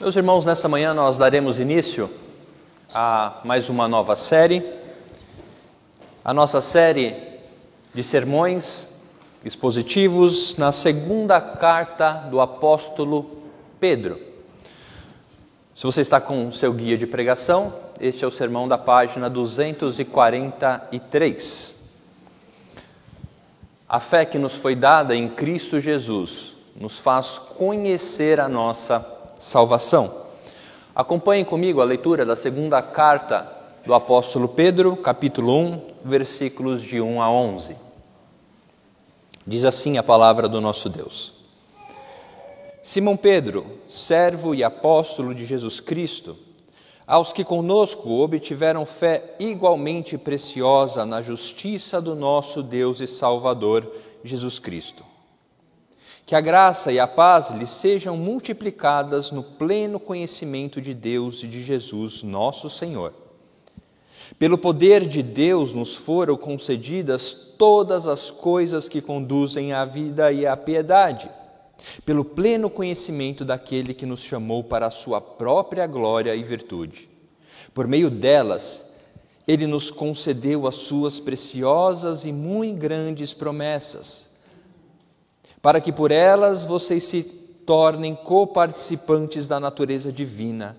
Meus irmãos, nessa manhã nós daremos início a mais uma nova série, a nossa série de sermões expositivos na segunda carta do apóstolo Pedro. Se você está com o seu guia de pregação, este é o sermão da página 243. A fé que nos foi dada em Cristo Jesus nos faz conhecer a nossa salvação. Acompanhem comigo a leitura da segunda carta do apóstolo Pedro, capítulo 1, versículos de 1 a 11. Diz assim a palavra do nosso Deus. Simão Pedro, servo e apóstolo de Jesus Cristo, aos que conosco obtiveram fé igualmente preciosa na justiça do nosso Deus e Salvador Jesus Cristo que a graça e a paz lhes sejam multiplicadas no pleno conhecimento de Deus e de Jesus, nosso Senhor. Pelo poder de Deus nos foram concedidas todas as coisas que conduzem à vida e à piedade, pelo pleno conhecimento daquele que nos chamou para a sua própria glória e virtude. Por meio delas, ele nos concedeu as suas preciosas e muito grandes promessas para que por elas vocês se tornem coparticipantes da natureza divina,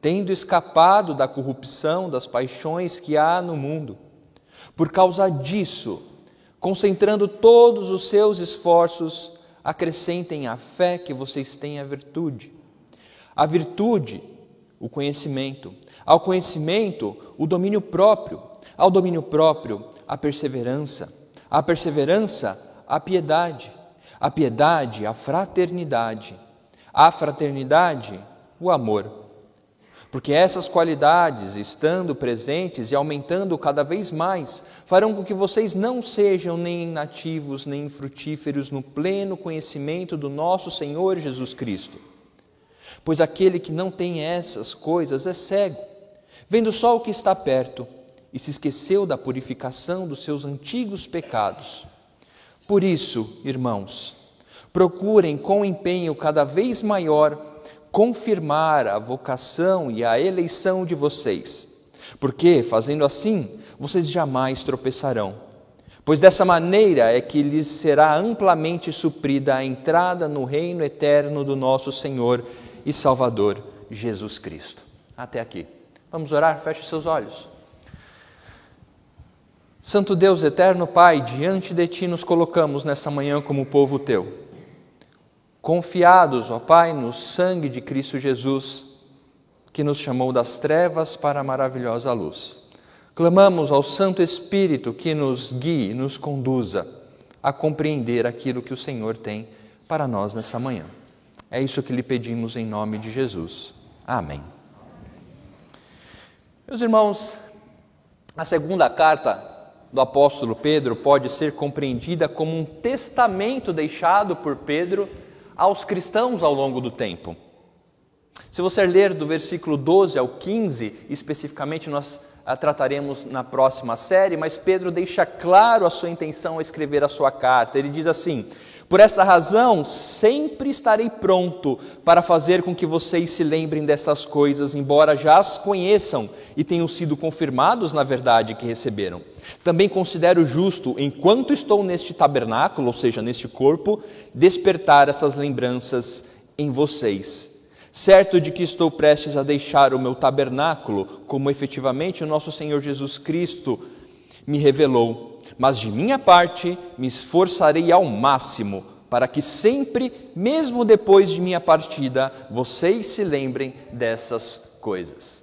tendo escapado da corrupção das paixões que há no mundo. Por causa disso, concentrando todos os seus esforços, acrescentem à fé que vocês têm a virtude. A virtude, o conhecimento. Ao conhecimento, o domínio próprio. Ao domínio próprio, a perseverança. À perseverança, a piedade a piedade, a fraternidade, a fraternidade, o amor. Porque essas qualidades, estando presentes e aumentando cada vez mais, farão com que vocês não sejam nem inativos nem infrutíferos no pleno conhecimento do nosso Senhor Jesus Cristo. Pois aquele que não tem essas coisas é cego, vendo só o que está perto e se esqueceu da purificação dos seus antigos pecados. Por isso, irmãos, procurem com empenho cada vez maior confirmar a vocação e a eleição de vocês, porque, fazendo assim, vocês jamais tropeçarão. Pois dessa maneira é que lhes será amplamente suprida a entrada no reino eterno do nosso Senhor e Salvador Jesus Cristo. Até aqui. Vamos orar? Feche seus olhos. Santo Deus eterno Pai, diante de Ti nos colocamos nessa manhã como povo Teu. Confiados, ó Pai, no sangue de Cristo Jesus, que nos chamou das trevas para a maravilhosa luz. Clamamos ao Santo Espírito que nos guie, nos conduza a compreender aquilo que o Senhor tem para nós nessa manhã. É isso que lhe pedimos em nome de Jesus. Amém. Meus irmãos, a segunda carta do apóstolo Pedro pode ser compreendida como um testamento deixado por Pedro aos cristãos ao longo do tempo. Se você ler do versículo 12 ao 15, especificamente nós a trataremos na próxima série, mas Pedro deixa claro a sua intenção ao escrever a sua carta. Ele diz assim: por essa razão, sempre estarei pronto para fazer com que vocês se lembrem dessas coisas, embora já as conheçam e tenham sido confirmados na verdade que receberam. Também considero justo, enquanto estou neste tabernáculo, ou seja, neste corpo, despertar essas lembranças em vocês. Certo de que estou prestes a deixar o meu tabernáculo, como efetivamente o nosso Senhor Jesus Cristo me revelou mas de minha parte me esforçarei ao máximo para que sempre, mesmo depois de minha partida, vocês se lembrem dessas coisas.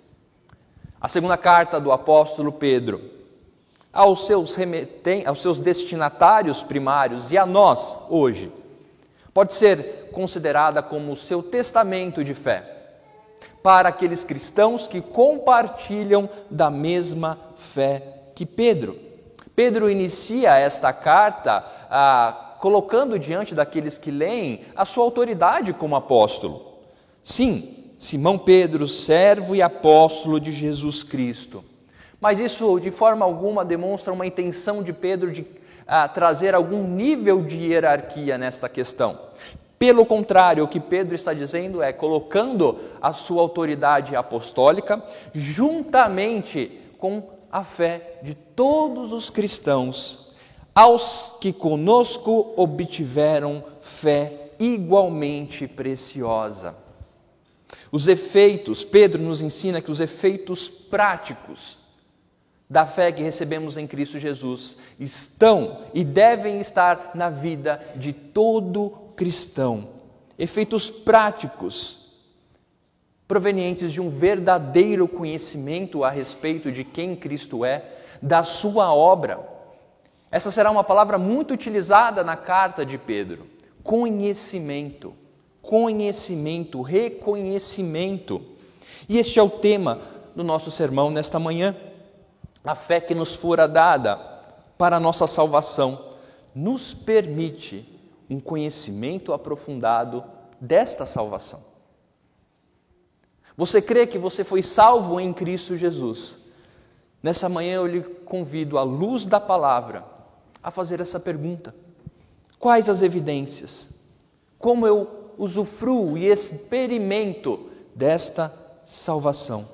A segunda carta do apóstolo Pedro aos seus, aos seus destinatários primários e a nós hoje, pode ser considerada como o seu testamento de fé para aqueles cristãos que compartilham da mesma fé que Pedro. Pedro inicia esta carta ah, colocando diante daqueles que leem a sua autoridade como apóstolo. Sim, Simão Pedro, servo e apóstolo de Jesus Cristo. Mas isso de forma alguma demonstra uma intenção de Pedro de ah, trazer algum nível de hierarquia nesta questão. Pelo contrário, o que Pedro está dizendo é colocando a sua autoridade apostólica juntamente com a fé de todos os cristãos, aos que conosco obtiveram fé igualmente preciosa. Os efeitos, Pedro nos ensina que os efeitos práticos da fé que recebemos em Cristo Jesus estão e devem estar na vida de todo cristão. Efeitos práticos provenientes de um verdadeiro conhecimento a respeito de quem Cristo é, da sua obra. Essa será uma palavra muito utilizada na carta de Pedro. Conhecimento, conhecimento, reconhecimento. E este é o tema do nosso sermão nesta manhã a fé que nos fora dada para a nossa salvação nos permite um conhecimento aprofundado desta salvação. Você crê que você foi salvo em Cristo Jesus? Nessa manhã eu lhe convido, à luz da palavra, a fazer essa pergunta: Quais as evidências? Como eu usufruo e experimento desta salvação?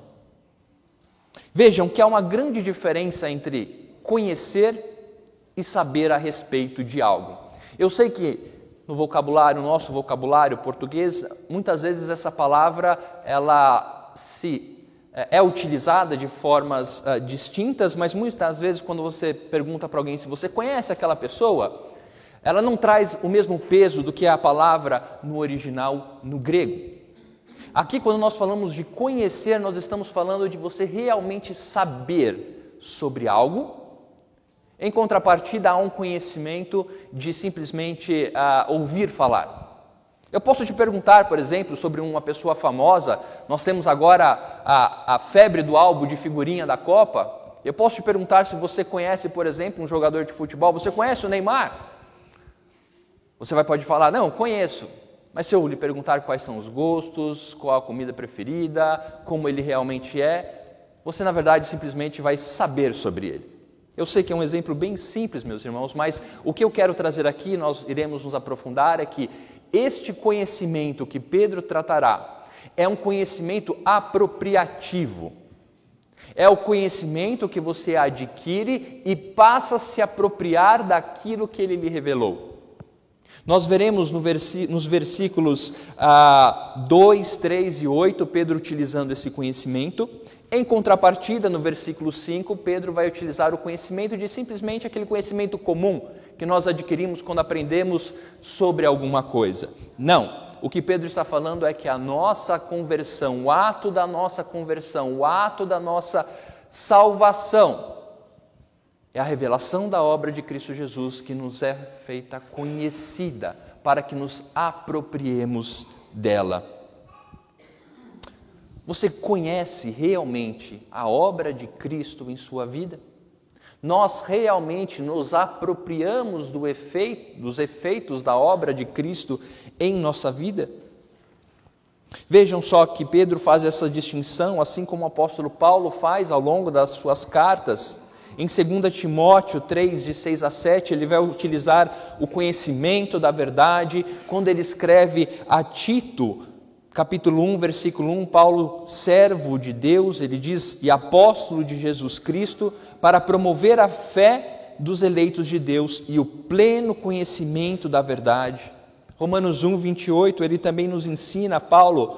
Vejam que há uma grande diferença entre conhecer e saber a respeito de algo. Eu sei que no vocabulário, no nosso vocabulário português, muitas vezes essa palavra ela se é, é utilizada de formas uh, distintas, mas muitas vezes quando você pergunta para alguém se você conhece aquela pessoa, ela não traz o mesmo peso do que a palavra no original no grego. Aqui, quando nós falamos de conhecer, nós estamos falando de você realmente saber sobre algo, em contrapartida a um conhecimento de simplesmente uh, ouvir falar. Eu posso te perguntar, por exemplo, sobre uma pessoa famosa, nós temos agora a, a febre do álbum de figurinha da Copa. Eu posso te perguntar se você conhece, por exemplo, um jogador de futebol. Você conhece o Neymar? Você vai pode falar, não, conheço. Mas se eu lhe perguntar quais são os gostos, qual a comida preferida, como ele realmente é, você na verdade simplesmente vai saber sobre ele. Eu sei que é um exemplo bem simples, meus irmãos, mas o que eu quero trazer aqui, nós iremos nos aprofundar, é que este conhecimento que Pedro tratará é um conhecimento apropriativo. É o conhecimento que você adquire e passa a se apropriar daquilo que ele lhe revelou. Nós veremos no nos versículos ah, 2, 3 e 8 Pedro utilizando esse conhecimento. Em contrapartida, no versículo 5, Pedro vai utilizar o conhecimento de simplesmente aquele conhecimento comum que nós adquirimos quando aprendemos sobre alguma coisa. Não. O que Pedro está falando é que a nossa conversão, o ato da nossa conversão, o ato da nossa salvação, é a revelação da obra de Cristo Jesus que nos é feita conhecida para que nos apropriemos dela. Você conhece realmente a obra de Cristo em sua vida? Nós realmente nos apropriamos do efeito, dos efeitos da obra de Cristo em nossa vida? Vejam só que Pedro faz essa distinção, assim como o apóstolo Paulo faz ao longo das suas cartas em 2 Timóteo 3, de 6 a 7, ele vai utilizar o conhecimento da verdade. Quando ele escreve a Tito, capítulo 1, versículo 1, Paulo, servo de Deus, ele diz, e apóstolo de Jesus Cristo, para promover a fé dos eleitos de Deus e o pleno conhecimento da verdade. Romanos 1, 28, ele também nos ensina, Paulo,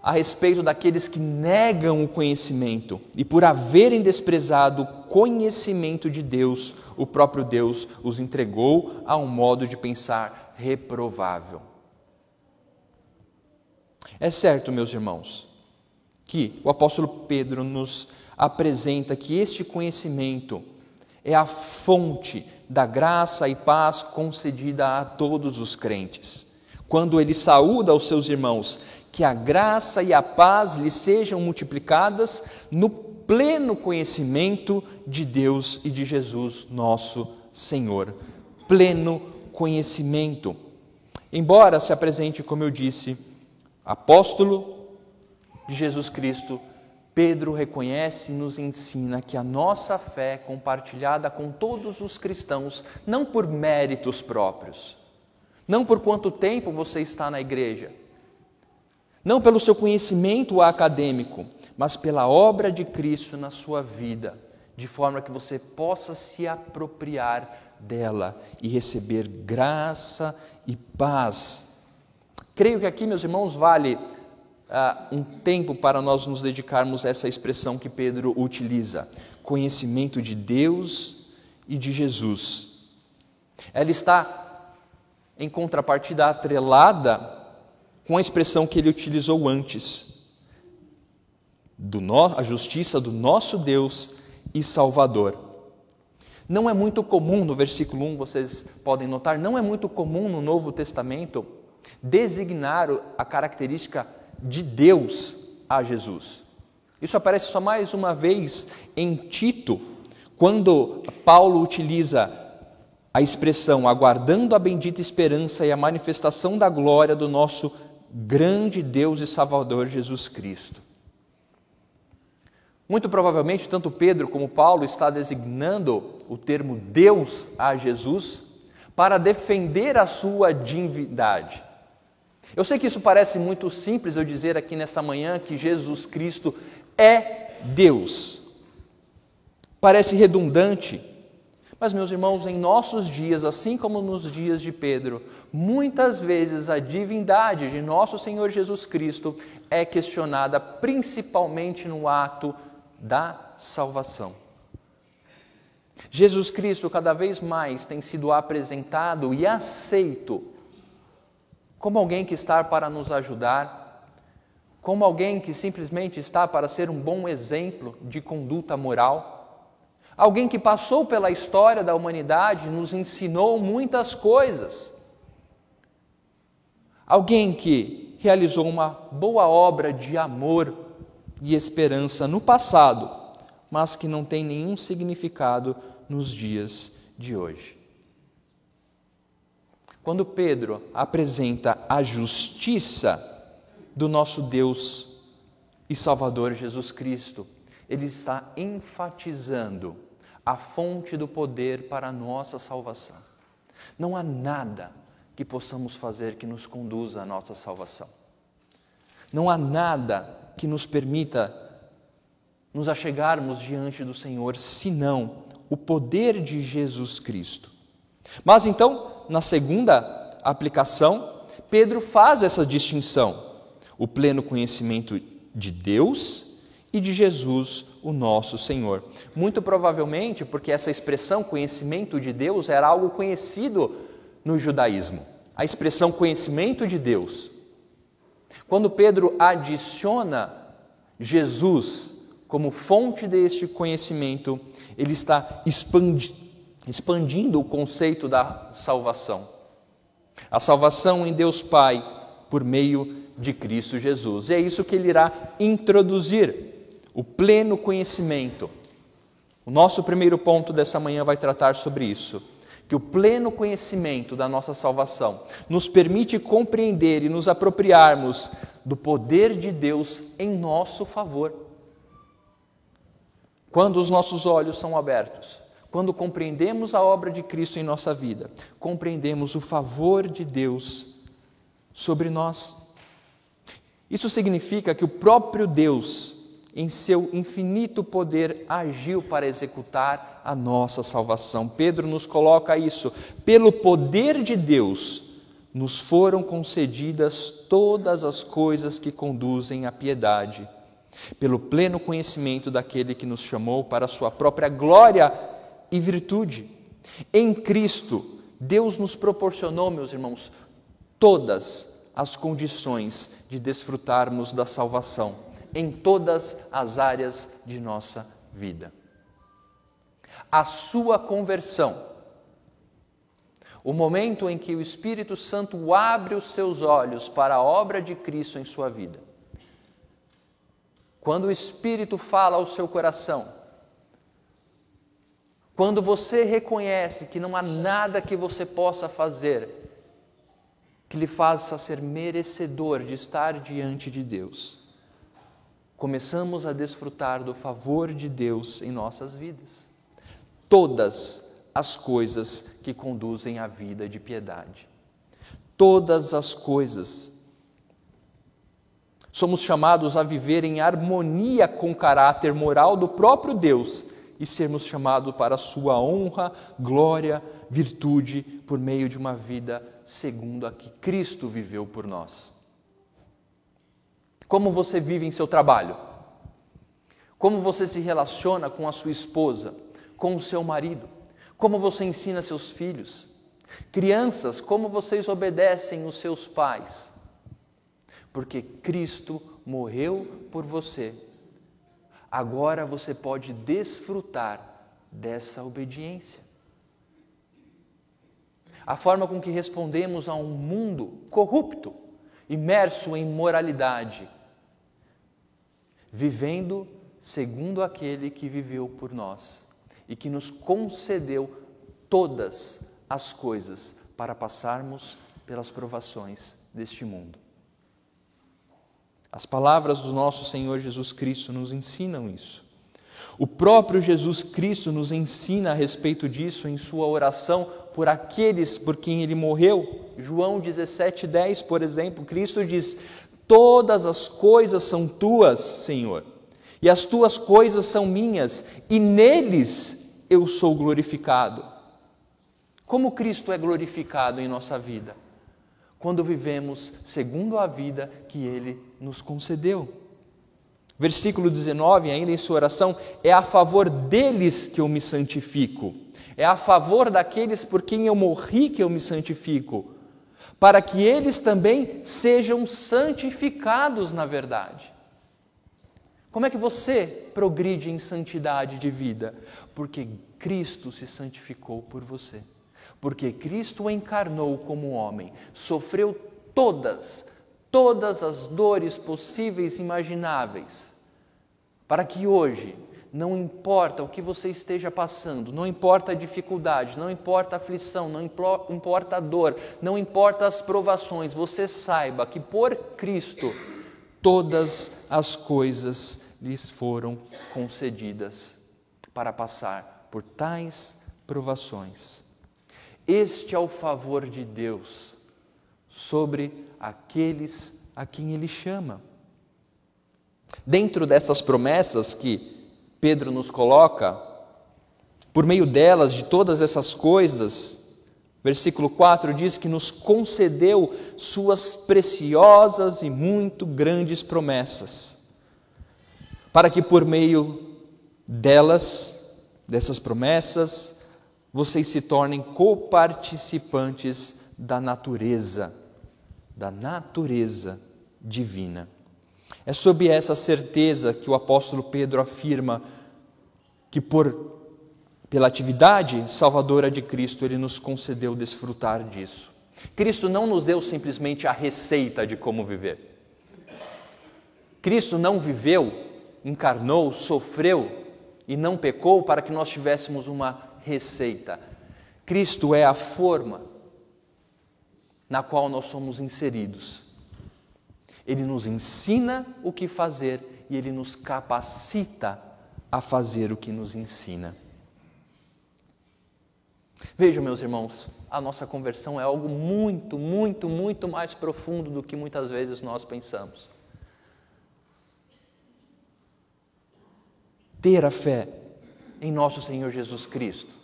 a respeito daqueles que negam o conhecimento e por haverem desprezado o conhecimento de Deus, o próprio Deus os entregou a um modo de pensar reprovável. É certo, meus irmãos, que o apóstolo Pedro nos apresenta que este conhecimento é a fonte da graça e paz concedida a todos os crentes. Quando ele saúda os seus irmãos, que a graça e a paz lhe sejam multiplicadas no pleno conhecimento de Deus e de Jesus, nosso Senhor. Pleno conhecimento. Embora se apresente, como eu disse, apóstolo de Jesus Cristo, Pedro reconhece e nos ensina que a nossa fé é compartilhada com todos os cristãos, não por méritos próprios, não por quanto tempo você está na igreja, não pelo seu conhecimento acadêmico, mas pela obra de Cristo na sua vida, de forma que você possa se apropriar dela e receber graça e paz. Creio que aqui, meus irmãos, vale uh, um tempo para nós nos dedicarmos a essa expressão que Pedro utiliza: conhecimento de Deus e de Jesus. Ela está em contrapartida atrelada com a expressão que ele utilizou antes, do no, a justiça do nosso Deus e Salvador. Não é muito comum, no versículo 1, vocês podem notar, não é muito comum no Novo Testamento designar a característica de Deus a Jesus. Isso aparece só mais uma vez em Tito, quando Paulo utiliza a expressão aguardando a bendita esperança e a manifestação da glória do nosso grande Deus e Salvador Jesus Cristo. Muito provavelmente, tanto Pedro como Paulo está designando o termo Deus a Jesus para defender a sua divindade. Eu sei que isso parece muito simples eu dizer aqui nesta manhã que Jesus Cristo é Deus. Parece redundante, mas, meus irmãos, em nossos dias, assim como nos dias de Pedro, muitas vezes a divindade de nosso Senhor Jesus Cristo é questionada principalmente no ato da salvação. Jesus Cristo cada vez mais tem sido apresentado e aceito como alguém que está para nos ajudar, como alguém que simplesmente está para ser um bom exemplo de conduta moral Alguém que passou pela história da humanidade, nos ensinou muitas coisas. Alguém que realizou uma boa obra de amor e esperança no passado, mas que não tem nenhum significado nos dias de hoje. Quando Pedro apresenta a justiça do nosso Deus e Salvador Jesus Cristo, ele está enfatizando a fonte do poder para a nossa salvação. Não há nada que possamos fazer que nos conduza à nossa salvação. Não há nada que nos permita nos achegarmos diante do Senhor, senão o poder de Jesus Cristo. Mas então, na segunda aplicação, Pedro faz essa distinção: o pleno conhecimento de Deus e de Jesus, o nosso Senhor. Muito provavelmente porque essa expressão conhecimento de Deus era algo conhecido no judaísmo. A expressão conhecimento de Deus. Quando Pedro adiciona Jesus como fonte deste conhecimento, ele está expandi expandindo o conceito da salvação. A salvação em Deus Pai por meio de Cristo Jesus. E é isso que ele irá introduzir o pleno conhecimento. O nosso primeiro ponto dessa manhã vai tratar sobre isso. Que o pleno conhecimento da nossa salvação nos permite compreender e nos apropriarmos do poder de Deus em nosso favor. Quando os nossos olhos são abertos, quando compreendemos a obra de Cristo em nossa vida, compreendemos o favor de Deus sobre nós. Isso significa que o próprio Deus em seu infinito poder, agiu para executar a nossa salvação. Pedro nos coloca isso. Pelo poder de Deus, nos foram concedidas todas as coisas que conduzem à piedade, pelo pleno conhecimento daquele que nos chamou para a sua própria glória e virtude. Em Cristo, Deus nos proporcionou, meus irmãos, todas as condições de desfrutarmos da salvação em todas as áreas de nossa vida. A sua conversão, o momento em que o Espírito Santo abre os seus olhos para a obra de Cristo em sua vida, quando o Espírito fala ao seu coração, quando você reconhece que não há nada que você possa fazer que lhe faça ser merecedor de estar diante de Deus começamos a desfrutar do favor de Deus em nossas vidas. Todas as coisas que conduzem à vida de piedade. todas as coisas. Somos chamados a viver em harmonia com o caráter moral do próprio Deus e sermos chamados para a sua honra, glória, virtude por meio de uma vida segundo a que Cristo viveu por nós. Como você vive em seu trabalho? Como você se relaciona com a sua esposa, com o seu marido? Como você ensina seus filhos? Crianças, como vocês obedecem os seus pais? Porque Cristo morreu por você agora você pode desfrutar dessa obediência. A forma com que respondemos a um mundo corrupto, imerso em moralidade, vivendo segundo aquele que viveu por nós e que nos concedeu todas as coisas para passarmos pelas provações deste mundo. As palavras do nosso Senhor Jesus Cristo nos ensinam isso. O próprio Jesus Cristo nos ensina a respeito disso em sua oração por aqueles por quem ele morreu. João 17:10, por exemplo, Cristo diz: "Todas as coisas são tuas, Senhor, e as tuas coisas são minhas, e neles eu sou glorificado." Como Cristo é glorificado em nossa vida? Quando vivemos segundo a vida que Ele nos concedeu. Versículo 19, ainda em sua oração, é a favor deles que eu me santifico, é a favor daqueles por quem eu morri que eu me santifico, para que eles também sejam santificados na verdade. Como é que você progride em santidade de vida? Porque Cristo se santificou por você porque Cristo encarnou como homem, sofreu todas, todas as dores possíveis e imagináveis, para que hoje, não importa o que você esteja passando, não importa a dificuldade, não importa a aflição, não importa a dor, não importa as provações, você saiba que por Cristo todas as coisas lhes foram concedidas para passar por tais provações. Este é o favor de Deus sobre aqueles a quem Ele chama. Dentro dessas promessas que Pedro nos coloca, por meio delas, de todas essas coisas, versículo 4 diz que nos concedeu Suas preciosas e muito grandes promessas, para que por meio delas, dessas promessas, vocês se tornem coparticipantes da natureza, da natureza divina. É sob essa certeza que o apóstolo Pedro afirma que por pela atividade salvadora de Cristo ele nos concedeu desfrutar disso. Cristo não nos deu simplesmente a receita de como viver. Cristo não viveu, encarnou, sofreu e não pecou para que nós tivéssemos uma receita. Cristo é a forma na qual nós somos inseridos. Ele nos ensina o que fazer e ele nos capacita a fazer o que nos ensina. Vejam, meus irmãos, a nossa conversão é algo muito, muito, muito mais profundo do que muitas vezes nós pensamos. Ter a fé em nosso Senhor Jesus Cristo.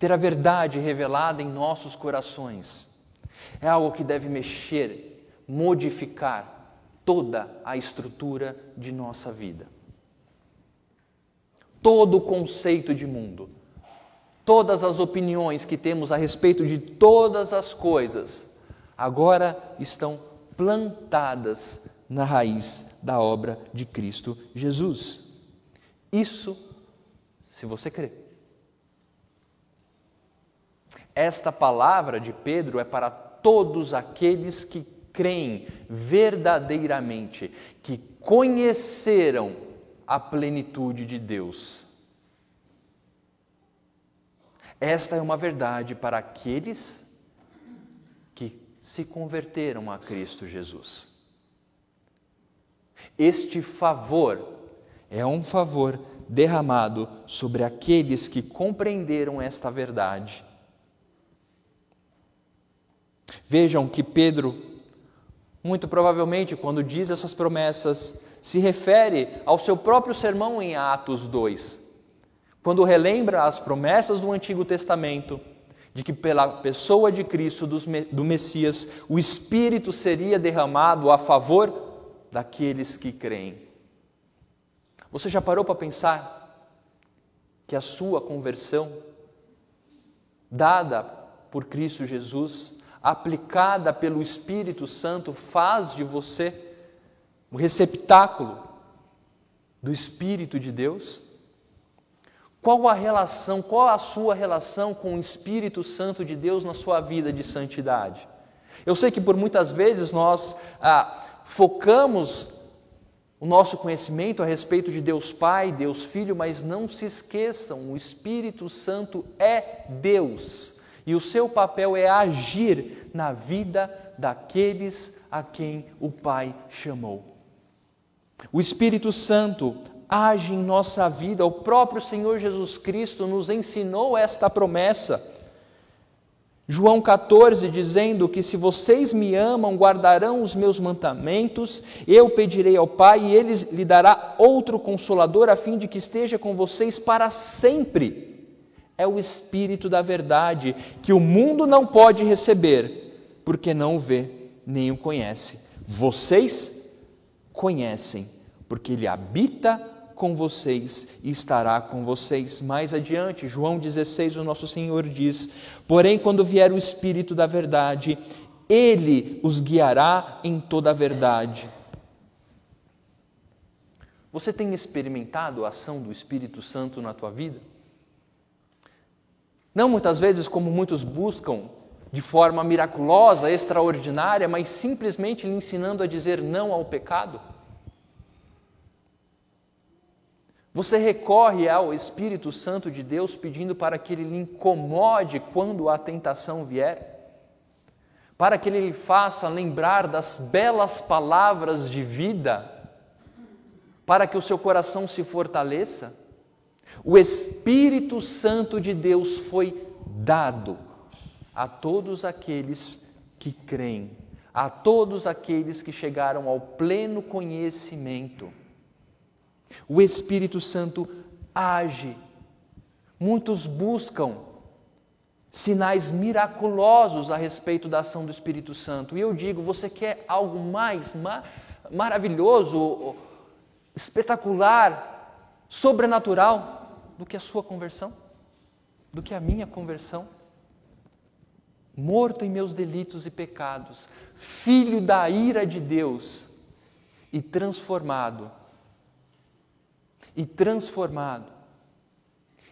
Ter a verdade revelada em nossos corações é algo que deve mexer, modificar toda a estrutura de nossa vida. Todo o conceito de mundo, todas as opiniões que temos a respeito de todas as coisas, agora estão plantadas na raiz da obra de Cristo Jesus. Isso, se você crê. Esta palavra de Pedro é para todos aqueles que creem verdadeiramente, que conheceram a plenitude de Deus. Esta é uma verdade para aqueles que se converteram a Cristo Jesus. Este favor é um favor derramado sobre aqueles que compreenderam esta verdade Vejam que Pedro, muito provavelmente, quando diz essas promessas, se refere ao seu próprio sermão em Atos 2, quando relembra as promessas do Antigo Testamento de que pela pessoa de Cristo, do Messias, o Espírito seria derramado a favor daqueles que creem. Você já parou para pensar que a sua conversão, dada por Cristo Jesus, aplicada pelo Espírito Santo, faz de você o receptáculo do Espírito de Deus? Qual a relação, qual a sua relação com o Espírito Santo de Deus na sua vida de santidade? Eu sei que por muitas vezes nós ah, focamos o nosso conhecimento a respeito de Deus Pai, Deus Filho, mas não se esqueçam, o Espírito Santo é Deus e o seu papel é agir na vida daqueles a quem o Pai chamou. O Espírito Santo age em nossa vida. O próprio Senhor Jesus Cristo nos ensinou esta promessa. João 14, dizendo que se vocês me amam, guardarão os meus mandamentos, eu pedirei ao Pai e ele lhe dará outro consolador, a fim de que esteja com vocês para sempre. É o Espírito da verdade, que o mundo não pode receber, porque não o vê nem o conhece. Vocês conhecem, porque ele habita com vocês e estará com vocês. Mais adiante, João 16, o nosso Senhor diz: Porém, quando vier o Espírito da Verdade, ele os guiará em toda a verdade. Você tem experimentado a ação do Espírito Santo na tua vida? Não muitas vezes como muitos buscam, de forma miraculosa, extraordinária, mas simplesmente lhe ensinando a dizer não ao pecado. Você recorre ao Espírito Santo de Deus pedindo para que ele lhe incomode quando a tentação vier, para que ele lhe faça lembrar das belas palavras de vida, para que o seu coração se fortaleça. O Espírito Santo de Deus foi dado a todos aqueles que creem, a todos aqueles que chegaram ao pleno conhecimento o Espírito Santo age. Muitos buscam sinais miraculosos a respeito da ação do Espírito Santo. E eu digo, você quer algo mais maravilhoso, espetacular, sobrenatural do que a sua conversão? Do que a minha conversão? Morto em meus delitos e pecados, filho da ira de Deus e transformado e transformado.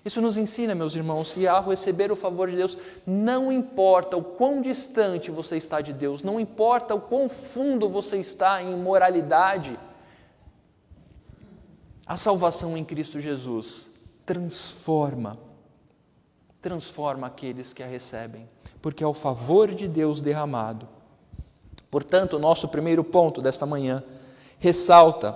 Isso nos ensina, meus irmãos, que ao receber o favor de Deus, não importa o quão distante você está de Deus, não importa o quão fundo você está em moralidade, a salvação em Cristo Jesus transforma, transforma aqueles que a recebem, porque é o favor de Deus derramado. Portanto, o nosso primeiro ponto desta manhã ressalta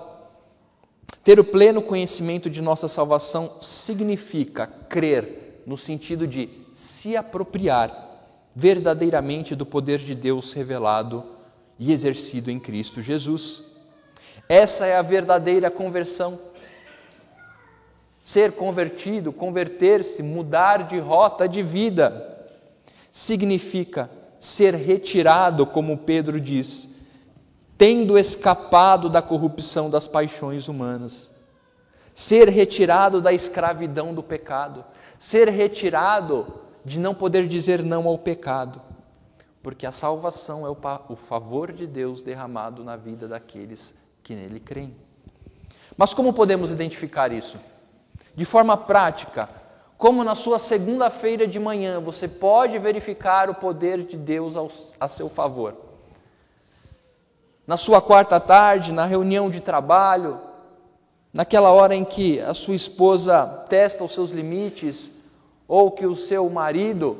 ter o pleno conhecimento de nossa salvação significa crer, no sentido de se apropriar verdadeiramente do poder de Deus revelado e exercido em Cristo Jesus. Essa é a verdadeira conversão. Ser convertido, converter-se, mudar de rota de vida, significa ser retirado, como Pedro diz, tendo escapado da corrupção das paixões humanas, ser retirado da escravidão do pecado, ser retirado de não poder dizer não ao pecado, porque a salvação é o favor de Deus derramado na vida daqueles que nele creem. Mas como podemos identificar isso? De forma prática, como na sua segunda-feira de manhã você pode verificar o poder de Deus ao, a seu favor. Na sua quarta tarde, na reunião de trabalho, naquela hora em que a sua esposa testa os seus limites, ou que o seu marido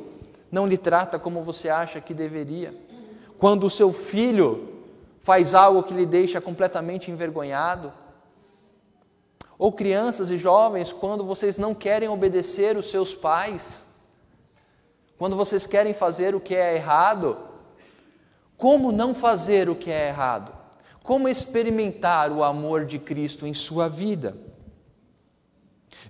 não lhe trata como você acha que deveria, quando o seu filho faz algo que lhe deixa completamente envergonhado, ou crianças e jovens, quando vocês não querem obedecer os seus pais, quando vocês querem fazer o que é errado, como não fazer o que é errado, como experimentar o amor de Cristo em sua vida.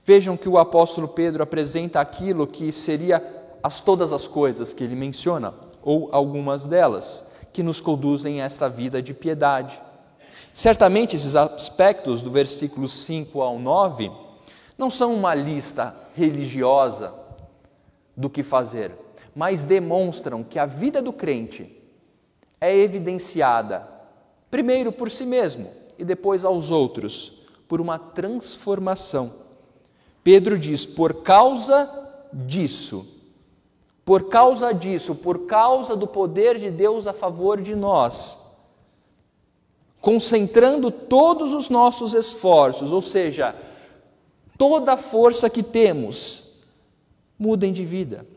Vejam que o apóstolo Pedro apresenta aquilo que seria as todas as coisas que ele menciona, ou algumas delas, que nos conduzem a esta vida de piedade. Certamente esses aspectos do versículo 5 ao 9 não são uma lista religiosa do que fazer, mas demonstram que a vida do crente é evidenciada, primeiro por si mesmo e depois aos outros, por uma transformação. Pedro diz: por causa disso, por causa disso, por causa do poder de Deus a favor de nós, concentrando todos os nossos esforços, ou seja, toda a força que temos, mudem de vida.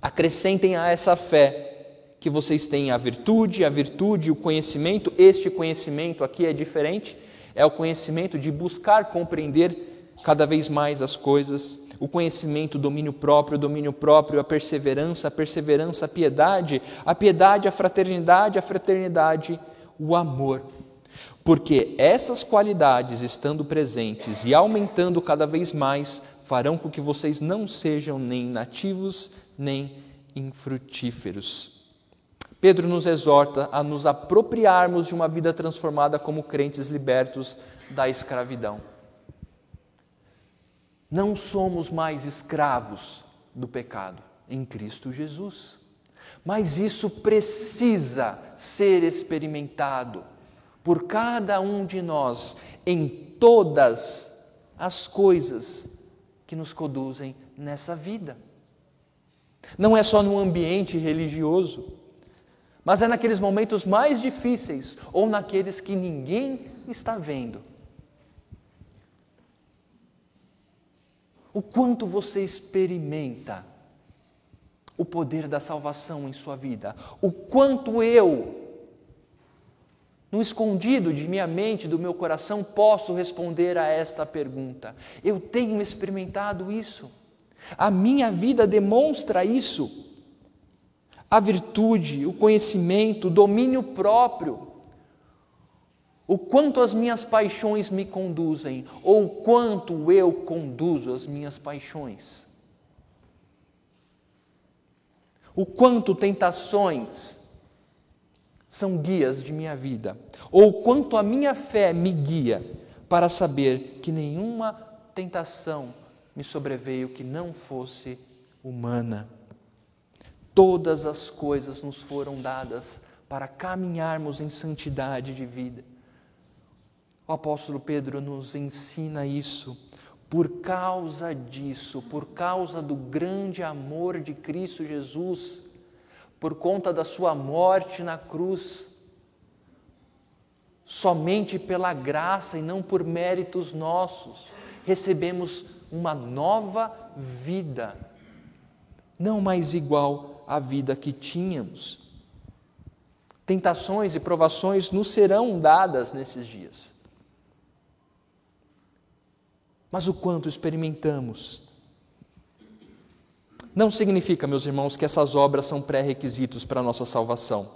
Acrescentem a essa fé que vocês têm a virtude, a virtude, o conhecimento. Este conhecimento aqui é diferente, é o conhecimento de buscar compreender cada vez mais as coisas o conhecimento, o domínio próprio, o domínio próprio, a perseverança, a perseverança, a piedade, a piedade, a fraternidade, a fraternidade, o amor. Porque essas qualidades, estando presentes e aumentando cada vez mais, farão com que vocês não sejam nem nativos nem infrutíferos. Pedro nos exorta a nos apropriarmos de uma vida transformada como crentes libertos da escravidão. Não somos mais escravos do pecado em Cristo Jesus. Mas isso precisa ser experimentado por cada um de nós em todas as coisas que nos conduzem nessa vida. Não é só no ambiente religioso, mas é naqueles momentos mais difíceis ou naqueles que ninguém está vendo o quanto você experimenta o poder da salvação em sua vida, o quanto eu, no escondido de minha mente, do meu coração, posso responder a esta pergunta. Eu tenho experimentado isso, a minha vida demonstra isso. A virtude, o conhecimento, o domínio próprio o quanto as minhas paixões me conduzem, ou o quanto eu conduzo as minhas paixões. O quanto tentações são guias de minha vida, ou o quanto a minha fé me guia para saber que nenhuma tentação me sobreveio que não fosse humana. Todas as coisas nos foram dadas para caminharmos em santidade de vida. O apóstolo Pedro nos ensina isso. Por causa disso, por causa do grande amor de Cristo Jesus, por conta da sua morte na cruz, somente pela graça e não por méritos nossos, recebemos uma nova vida, não mais igual à vida que tínhamos. Tentações e provações nos serão dadas nesses dias mas o quanto experimentamos. Não significa, meus irmãos, que essas obras são pré-requisitos para a nossa salvação,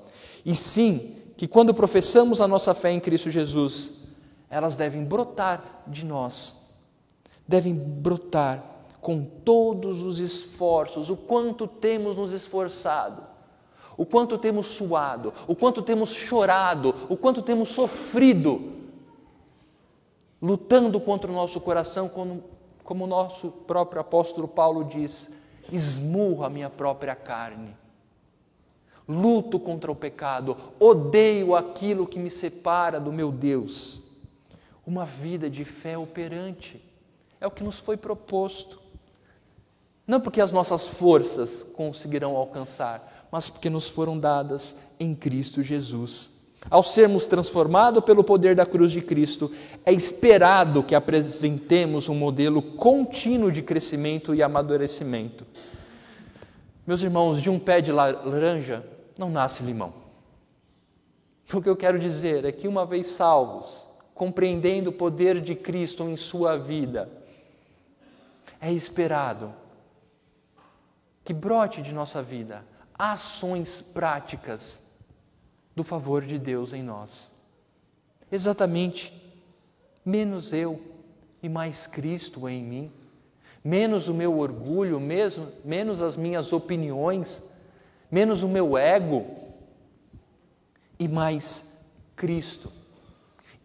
e sim que quando professamos a nossa fé em Cristo Jesus, elas devem brotar de nós, devem brotar com todos os esforços, o quanto temos nos esforçado, o quanto temos suado, o quanto temos chorado, o quanto temos sofrido lutando contra o nosso coração, como, como o nosso próprio apóstolo Paulo diz: esmurro a minha própria carne. Luto contra o pecado, odeio aquilo que me separa do meu Deus. Uma vida de fé operante é o que nos foi proposto. Não porque as nossas forças conseguirão alcançar, mas porque nos foram dadas em Cristo Jesus. Ao sermos transformados pelo poder da cruz de Cristo, é esperado que apresentemos um modelo contínuo de crescimento e amadurecimento. Meus irmãos, de um pé de laranja não nasce limão. O que eu quero dizer é que, uma vez salvos, compreendendo o poder de Cristo em sua vida, é esperado que brote de nossa vida ações práticas do favor de Deus em nós. Exatamente, menos eu e mais Cristo em mim, menos o meu orgulho, mesmo, menos as minhas opiniões, menos o meu ego e mais Cristo.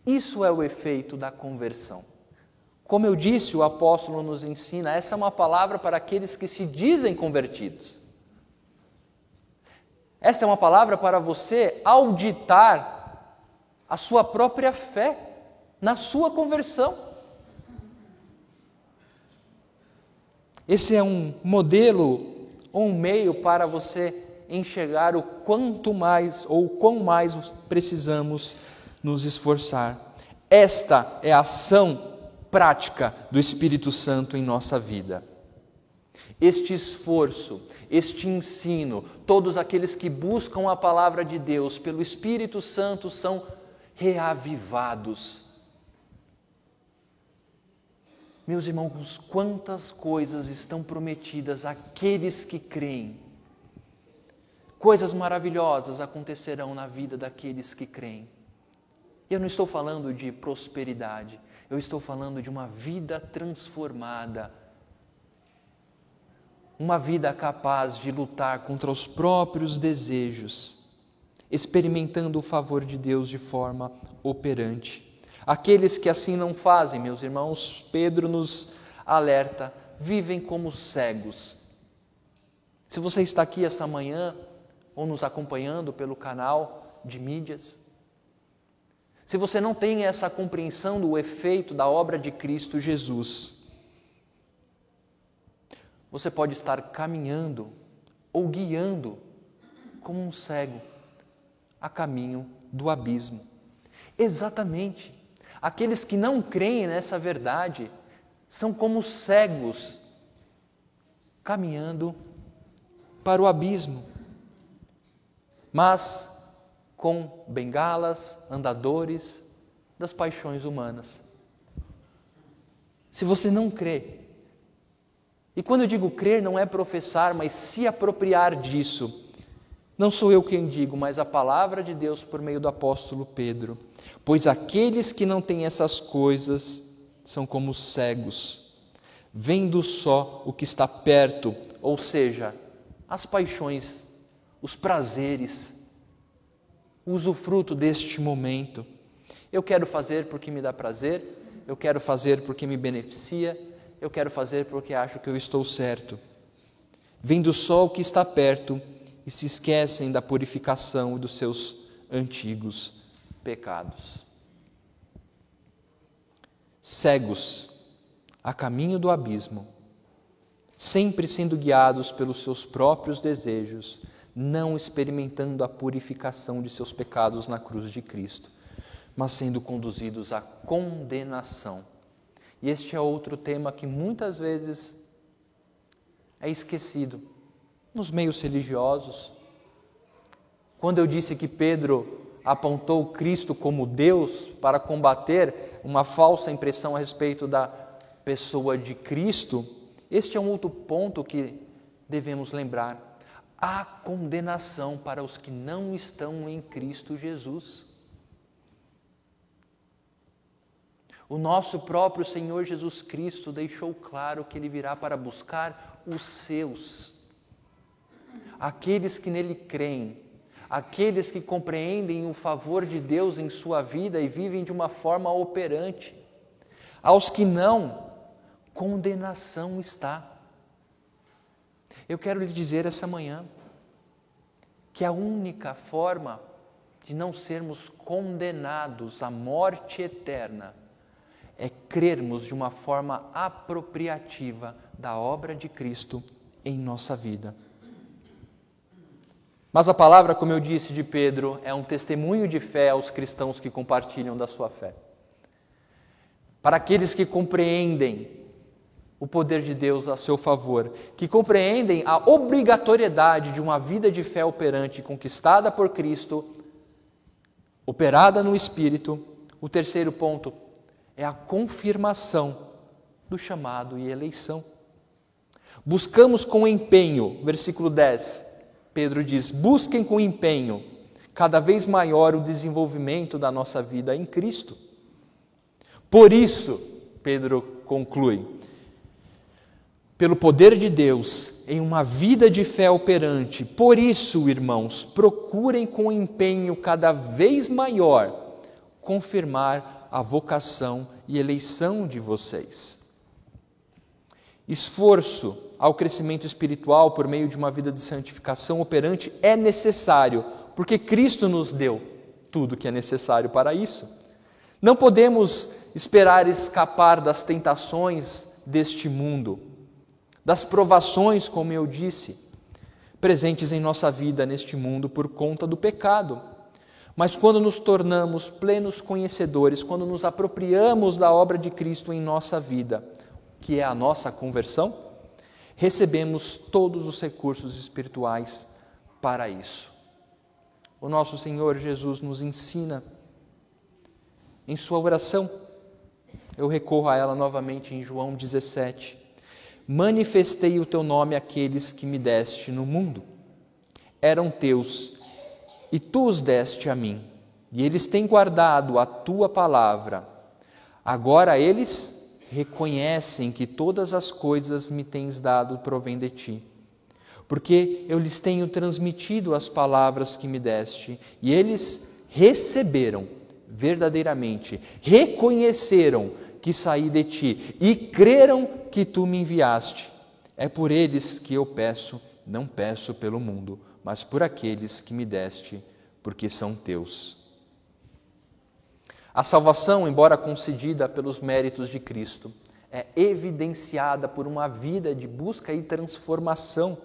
Isso é o efeito da conversão. Como eu disse, o apóstolo nos ensina, essa é uma palavra para aqueles que se dizem convertidos. Essa é uma palavra para você auditar a sua própria fé na sua conversão. Esse é um modelo ou um meio para você enxergar o quanto mais ou quão mais precisamos nos esforçar. Esta é a ação prática do Espírito Santo em nossa vida. Este esforço, este ensino, todos aqueles que buscam a palavra de Deus pelo Espírito Santo são reavivados. Meus irmãos, quantas coisas estão prometidas àqueles que creem. Coisas maravilhosas acontecerão na vida daqueles que creem. Eu não estou falando de prosperidade, eu estou falando de uma vida transformada. Uma vida capaz de lutar contra os próprios desejos, experimentando o favor de Deus de forma operante. Aqueles que assim não fazem, meus irmãos, Pedro nos alerta, vivem como cegos. Se você está aqui essa manhã ou nos acompanhando pelo canal de mídias, se você não tem essa compreensão do efeito da obra de Cristo Jesus, você pode estar caminhando ou guiando como um cego a caminho do abismo. Exatamente. Aqueles que não creem nessa verdade são como cegos caminhando para o abismo. Mas com bengalas, andadores das paixões humanas. Se você não crê, e quando eu digo crer, não é professar, mas se apropriar disso, não sou eu quem digo, mas a palavra de Deus por meio do apóstolo Pedro. Pois aqueles que não têm essas coisas são como cegos, vendo só o que está perto, ou seja, as paixões, os prazeres, usufruto deste momento. Eu quero fazer porque me dá prazer, eu quero fazer porque me beneficia, eu quero fazer porque acho que eu estou certo. Vendo só o que está perto e se esquecem da purificação dos seus antigos pecados. Cegos a caminho do abismo, sempre sendo guiados pelos seus próprios desejos, não experimentando a purificação de seus pecados na cruz de Cristo, mas sendo conduzidos à condenação. E este é outro tema que muitas vezes é esquecido nos meios religiosos. Quando eu disse que Pedro apontou Cristo como Deus para combater uma falsa impressão a respeito da pessoa de Cristo, este é um outro ponto que devemos lembrar há condenação para os que não estão em Cristo Jesus. O nosso próprio Senhor Jesus Cristo deixou claro que Ele virá para buscar os seus, aqueles que nele creem, aqueles que compreendem o favor de Deus em sua vida e vivem de uma forma operante. Aos que não, condenação está. Eu quero lhe dizer essa manhã que a única forma de não sermos condenados à morte eterna é crermos de uma forma apropriativa da obra de Cristo em nossa vida. Mas a palavra, como eu disse de Pedro, é um testemunho de fé aos cristãos que compartilham da sua fé. Para aqueles que compreendem o poder de Deus a seu favor, que compreendem a obrigatoriedade de uma vida de fé operante conquistada por Cristo, operada no Espírito. O terceiro ponto é a confirmação do chamado e eleição. Buscamos com empenho, versículo 10, Pedro diz: busquem com empenho cada vez maior o desenvolvimento da nossa vida em Cristo. Por isso, Pedro conclui, pelo poder de Deus, em uma vida de fé operante, por isso, irmãos, procurem com empenho cada vez maior confirmar a vocação e eleição de vocês. Esforço ao crescimento espiritual por meio de uma vida de santificação operante é necessário porque Cristo nos deu tudo que é necessário para isso. Não podemos esperar escapar das tentações deste mundo, das provações, como eu disse, presentes em nossa vida neste mundo por conta do pecado. Mas quando nos tornamos plenos conhecedores, quando nos apropriamos da obra de Cristo em nossa vida, que é a nossa conversão, recebemos todos os recursos espirituais para isso. O nosso Senhor Jesus nos ensina em sua oração. Eu recorro a ela novamente em João 17. Manifestei o teu nome àqueles que me deste no mundo. Eram teus, e tu os deste a mim, e eles têm guardado a tua palavra. Agora eles reconhecem que todas as coisas me tens dado provém de ti porque eu lhes tenho transmitido as palavras que me deste, e eles receberam verdadeiramente, reconheceram que saí de ti e creram que tu me enviaste. É por eles que eu peço, não peço pelo mundo, mas por aqueles que me deste, porque são teus. A salvação, embora concedida pelos méritos de Cristo, é evidenciada por uma vida de busca e transformação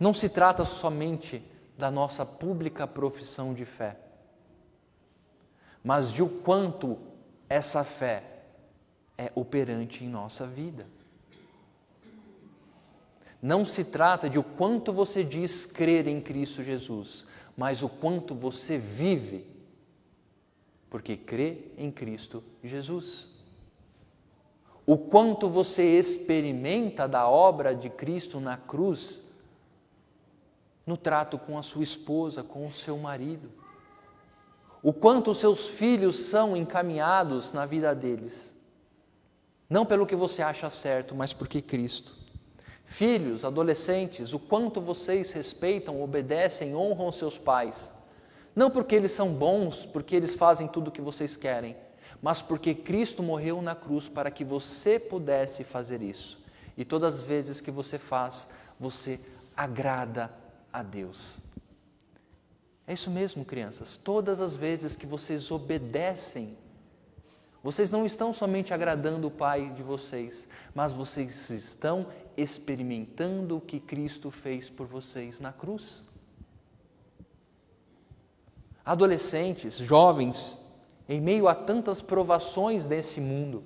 não se trata somente da nossa pública profissão de fé, mas de o quanto essa fé é operante em nossa vida. Não se trata de o quanto você diz crer em Cristo Jesus, mas o quanto você vive, porque crê em Cristo Jesus. O quanto você experimenta da obra de Cristo na cruz no trato com a sua esposa, com o seu marido. O quanto os seus filhos são encaminhados na vida deles. Não pelo que você acha certo, mas porque Cristo. Filhos, adolescentes, o quanto vocês respeitam, obedecem, honram seus pais. Não porque eles são bons, porque eles fazem tudo o que vocês querem, mas porque Cristo morreu na cruz para que você pudesse fazer isso. E todas as vezes que você faz, você agrada a Deus. É isso mesmo, crianças. Todas as vezes que vocês obedecem, vocês não estão somente agradando o Pai de vocês, mas vocês estão experimentando o que Cristo fez por vocês na cruz. Adolescentes, jovens, em meio a tantas provações desse mundo,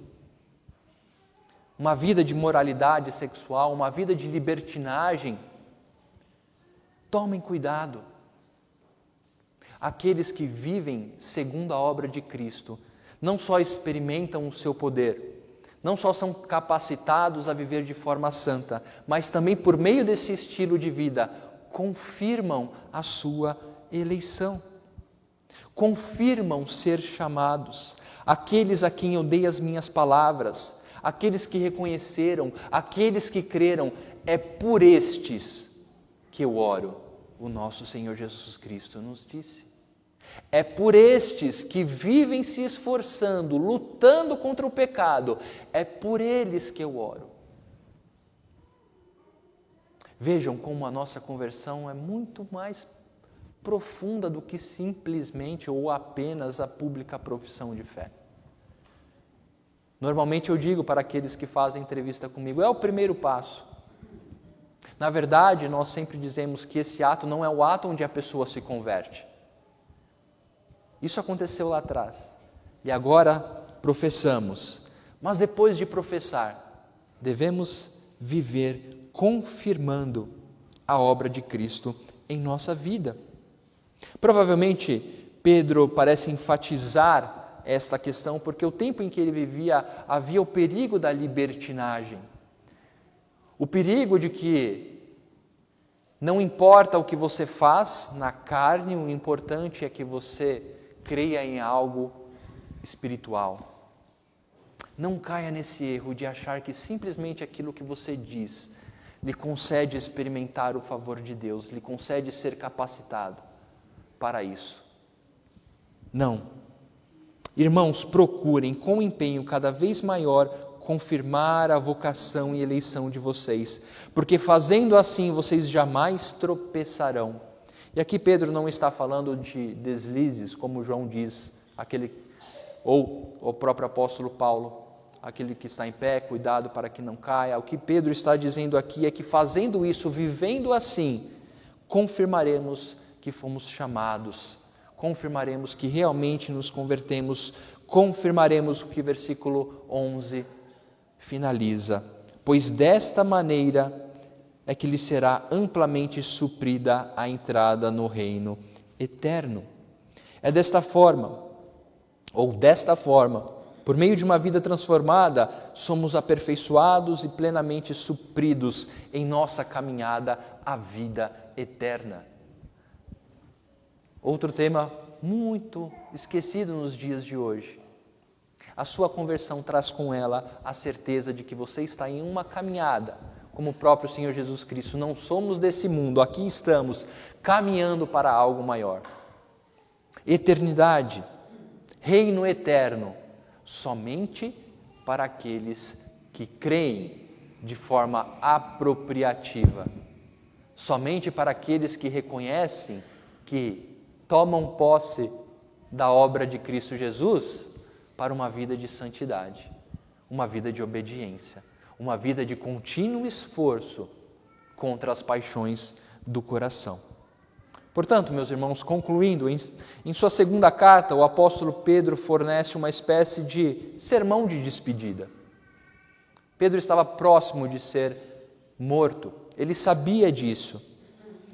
uma vida de moralidade sexual, uma vida de libertinagem, Tomem cuidado. Aqueles que vivem segundo a obra de Cristo não só experimentam o seu poder, não só são capacitados a viver de forma santa, mas também por meio desse estilo de vida confirmam a sua eleição. Confirmam ser chamados. Aqueles a quem eu dei as minhas palavras, aqueles que reconheceram, aqueles que creram, é por estes que eu oro, o nosso Senhor Jesus Cristo nos disse. É por estes que vivem se esforçando, lutando contra o pecado, é por eles que eu oro. Vejam como a nossa conversão é muito mais profunda do que simplesmente ou apenas a pública profissão de fé. Normalmente eu digo para aqueles que fazem entrevista comigo: é o primeiro passo. Na verdade, nós sempre dizemos que esse ato não é o ato onde a pessoa se converte. Isso aconteceu lá atrás. E agora professamos. Mas depois de professar, devemos viver confirmando a obra de Cristo em nossa vida. Provavelmente, Pedro parece enfatizar esta questão porque o tempo em que ele vivia havia o perigo da libertinagem. O perigo de que Não importa o que você faz na carne, o importante é que você creia em algo espiritual. Não caia nesse erro de achar que simplesmente aquilo que você diz lhe concede experimentar o favor de Deus, lhe concede ser capacitado para isso. Não. Irmãos, procurem com empenho cada vez maior confirmar a vocação e eleição de vocês, porque fazendo assim vocês jamais tropeçarão. E aqui Pedro não está falando de deslizes, como João diz, aquele ou o próprio apóstolo Paulo, aquele que está em pé, cuidado para que não caia. O que Pedro está dizendo aqui é que fazendo isso, vivendo assim, confirmaremos que fomos chamados, confirmaremos que realmente nos convertemos, confirmaremos o que versículo 11 finaliza, pois desta maneira é que lhe será amplamente suprida a entrada no reino eterno. É desta forma, ou desta forma, por meio de uma vida transformada, somos aperfeiçoados e plenamente supridos em nossa caminhada à vida eterna. Outro tema muito esquecido nos dias de hoje a sua conversão traz com ela a certeza de que você está em uma caminhada, como o próprio Senhor Jesus Cristo. Não somos desse mundo, aqui estamos caminhando para algo maior. Eternidade, reino eterno, somente para aqueles que creem de forma apropriativa, somente para aqueles que reconhecem que tomam posse da obra de Cristo Jesus para uma vida de santidade, uma vida de obediência, uma vida de contínuo esforço contra as paixões do coração. Portanto, meus irmãos, concluindo, em, em, sua segunda carta, o apóstolo Pedro fornece uma espécie de sermão de despedida. Pedro estava próximo de ser morto, ele sabia disso.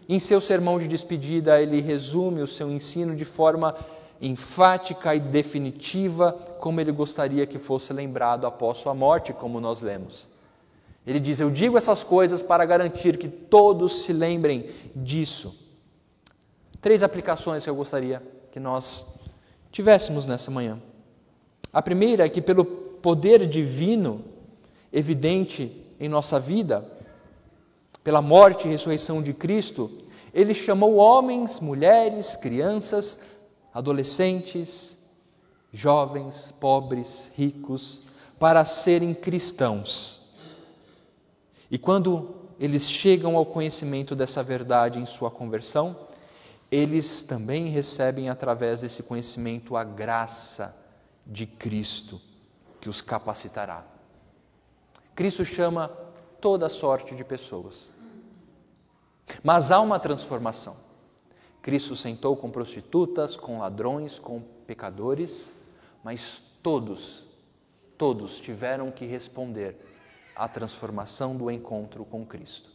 Em seu sermão de despedida, ele resume o seu ensino de forma enfática e definitiva, como ele gostaria que fosse lembrado após sua morte, como nós lemos. Ele diz: Eu digo essas coisas para garantir que todos se lembrem disso. Três aplicações que eu gostaria que nós tivéssemos nessa manhã. A primeira é que, pelo poder divino evidente em nossa vida, pela morte e ressurreição de Cristo, ele chamou homens, mulheres, crianças, adolescentes, jovens, pobres, ricos, para serem cristãos. E quando eles chegam ao conhecimento dessa verdade em sua conversão, eles também recebem através desse conhecimento a graça de Cristo que os capacitará. Cristo chama toda sorte de pessoas. Mas há uma transformação. Cristo sentou com prostitutas, com ladrões, com pecadores, mas todos, todos tiveram que responder à transformação do encontro com Cristo.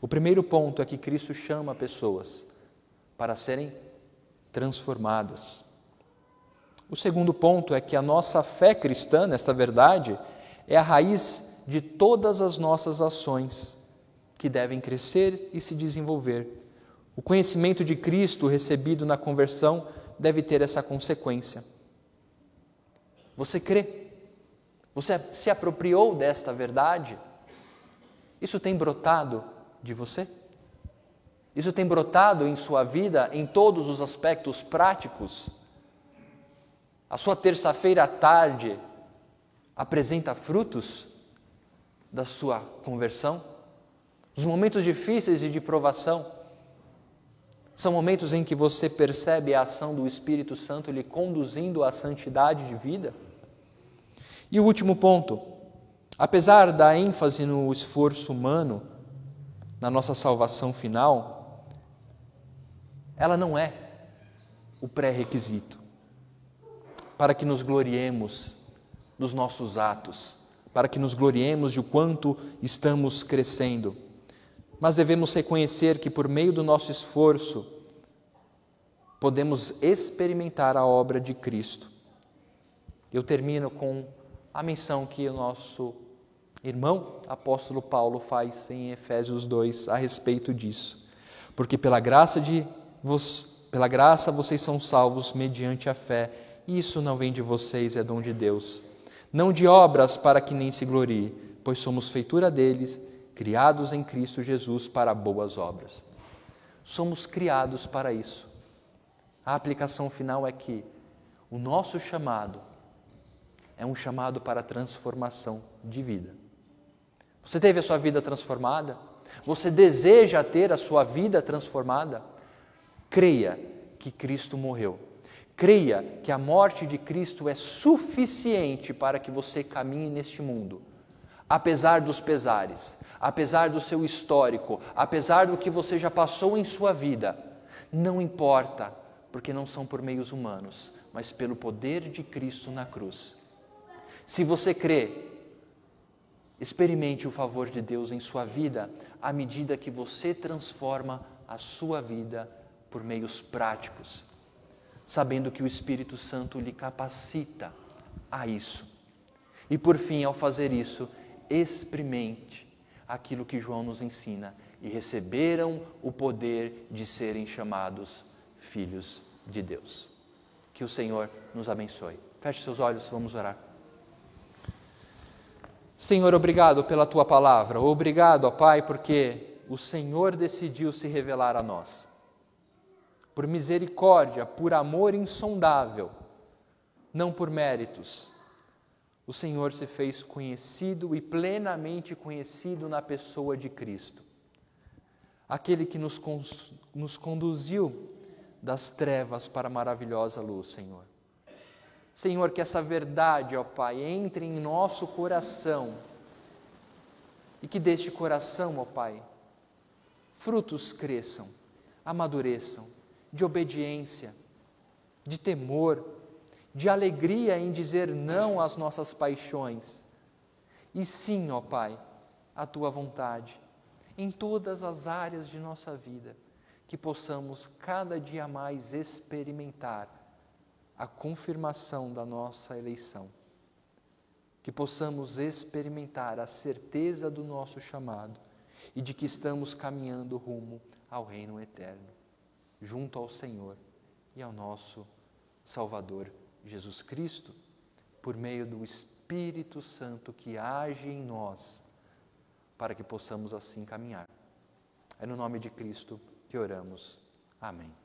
O primeiro ponto é que Cristo chama pessoas para serem transformadas. O segundo ponto é que a nossa fé cristã, nesta verdade, é a raiz de todas as nossas ações que devem crescer e se desenvolver o conhecimento de Cristo recebido na conversão deve ter essa consequência. Você crê? Você se apropriou desta verdade? Isso tem brotado de você? Isso tem brotado em sua vida em todos os aspectos práticos? A sua terça-feira à tarde apresenta frutos da sua conversão? Os momentos difíceis e de provação são momentos em que você percebe a ação do Espírito Santo lhe conduzindo à santidade de vida. E o último ponto, apesar da ênfase no esforço humano, na nossa salvação final, ela não é o pré-requisito para que nos gloriemos dos nossos atos, para que nos gloriemos de o quanto estamos crescendo mas devemos reconhecer que por meio do nosso esforço podemos experimentar a obra de Cristo. Eu termino com a menção que o nosso Irmão, apóstolo Paulo faz em Efésios 2 a respeito disso. Porque pela graça de vos, pela graça vocês são salvos mediante a fé. Isso não vem de vocês, é dom de Deus. Não de obras para que nem se glorie, pois somos feitura deles, criados em Cristo Jesus para boas obras. Somos criados para isso. A aplicação final é que o nosso chamado é um chamado para transformação de vida. Você teve a sua vida transformada? Você deseja ter a sua vida transformada? Creia que Cristo morreu. Creia que a morte de Cristo é suficiente para que você caminhe neste mundo, apesar dos pesares, apesar do seu histórico, apesar do que você já passou em sua vida. Não importa, porque não são por meios humanos, mas pelo poder de Cristo na cruz. Se você crê, Experimente o favor de Deus em sua vida à medida que você transforma a sua vida por meios práticos, sabendo que o Espírito Santo lhe capacita a isso. E por fim, ao fazer isso, experimente aquilo que João nos ensina e receberam o poder de serem chamados filhos de Deus. Que o Senhor nos abençoe. Feche seus olhos, vamos orar. Senhor, obrigado pela tua palavra. Obrigado, ó Pai, porque o Senhor decidiu se revelar a nós. Por misericórdia, por amor insondável, não por méritos. O Senhor se fez conhecido e plenamente conhecido na pessoa de Cristo. Aquele que nos, nos conduziu das trevas para a maravilhosa luz, Senhor. Senhor, que essa verdade, ó Pai, entre em nosso coração. E que deste coração, ó Pai, frutos cresçam, amadureçam de obediência, de temor, de alegria em dizer não às nossas paixões. E sim, ó Pai, à tua vontade em todas as áreas de nossa vida, que possamos cada dia mais experimentar a confirmação da nossa eleição. Que possamos experimentar a certeza do nosso chamado e de que estamos caminhando rumo ao reino eterno, junto ao Senhor e ao nosso Salvador Jesus Cristo, por meio do Espírito Santo que age em nós, para que possamos assim caminhar. É no nome de Cristo que oramos. Amém.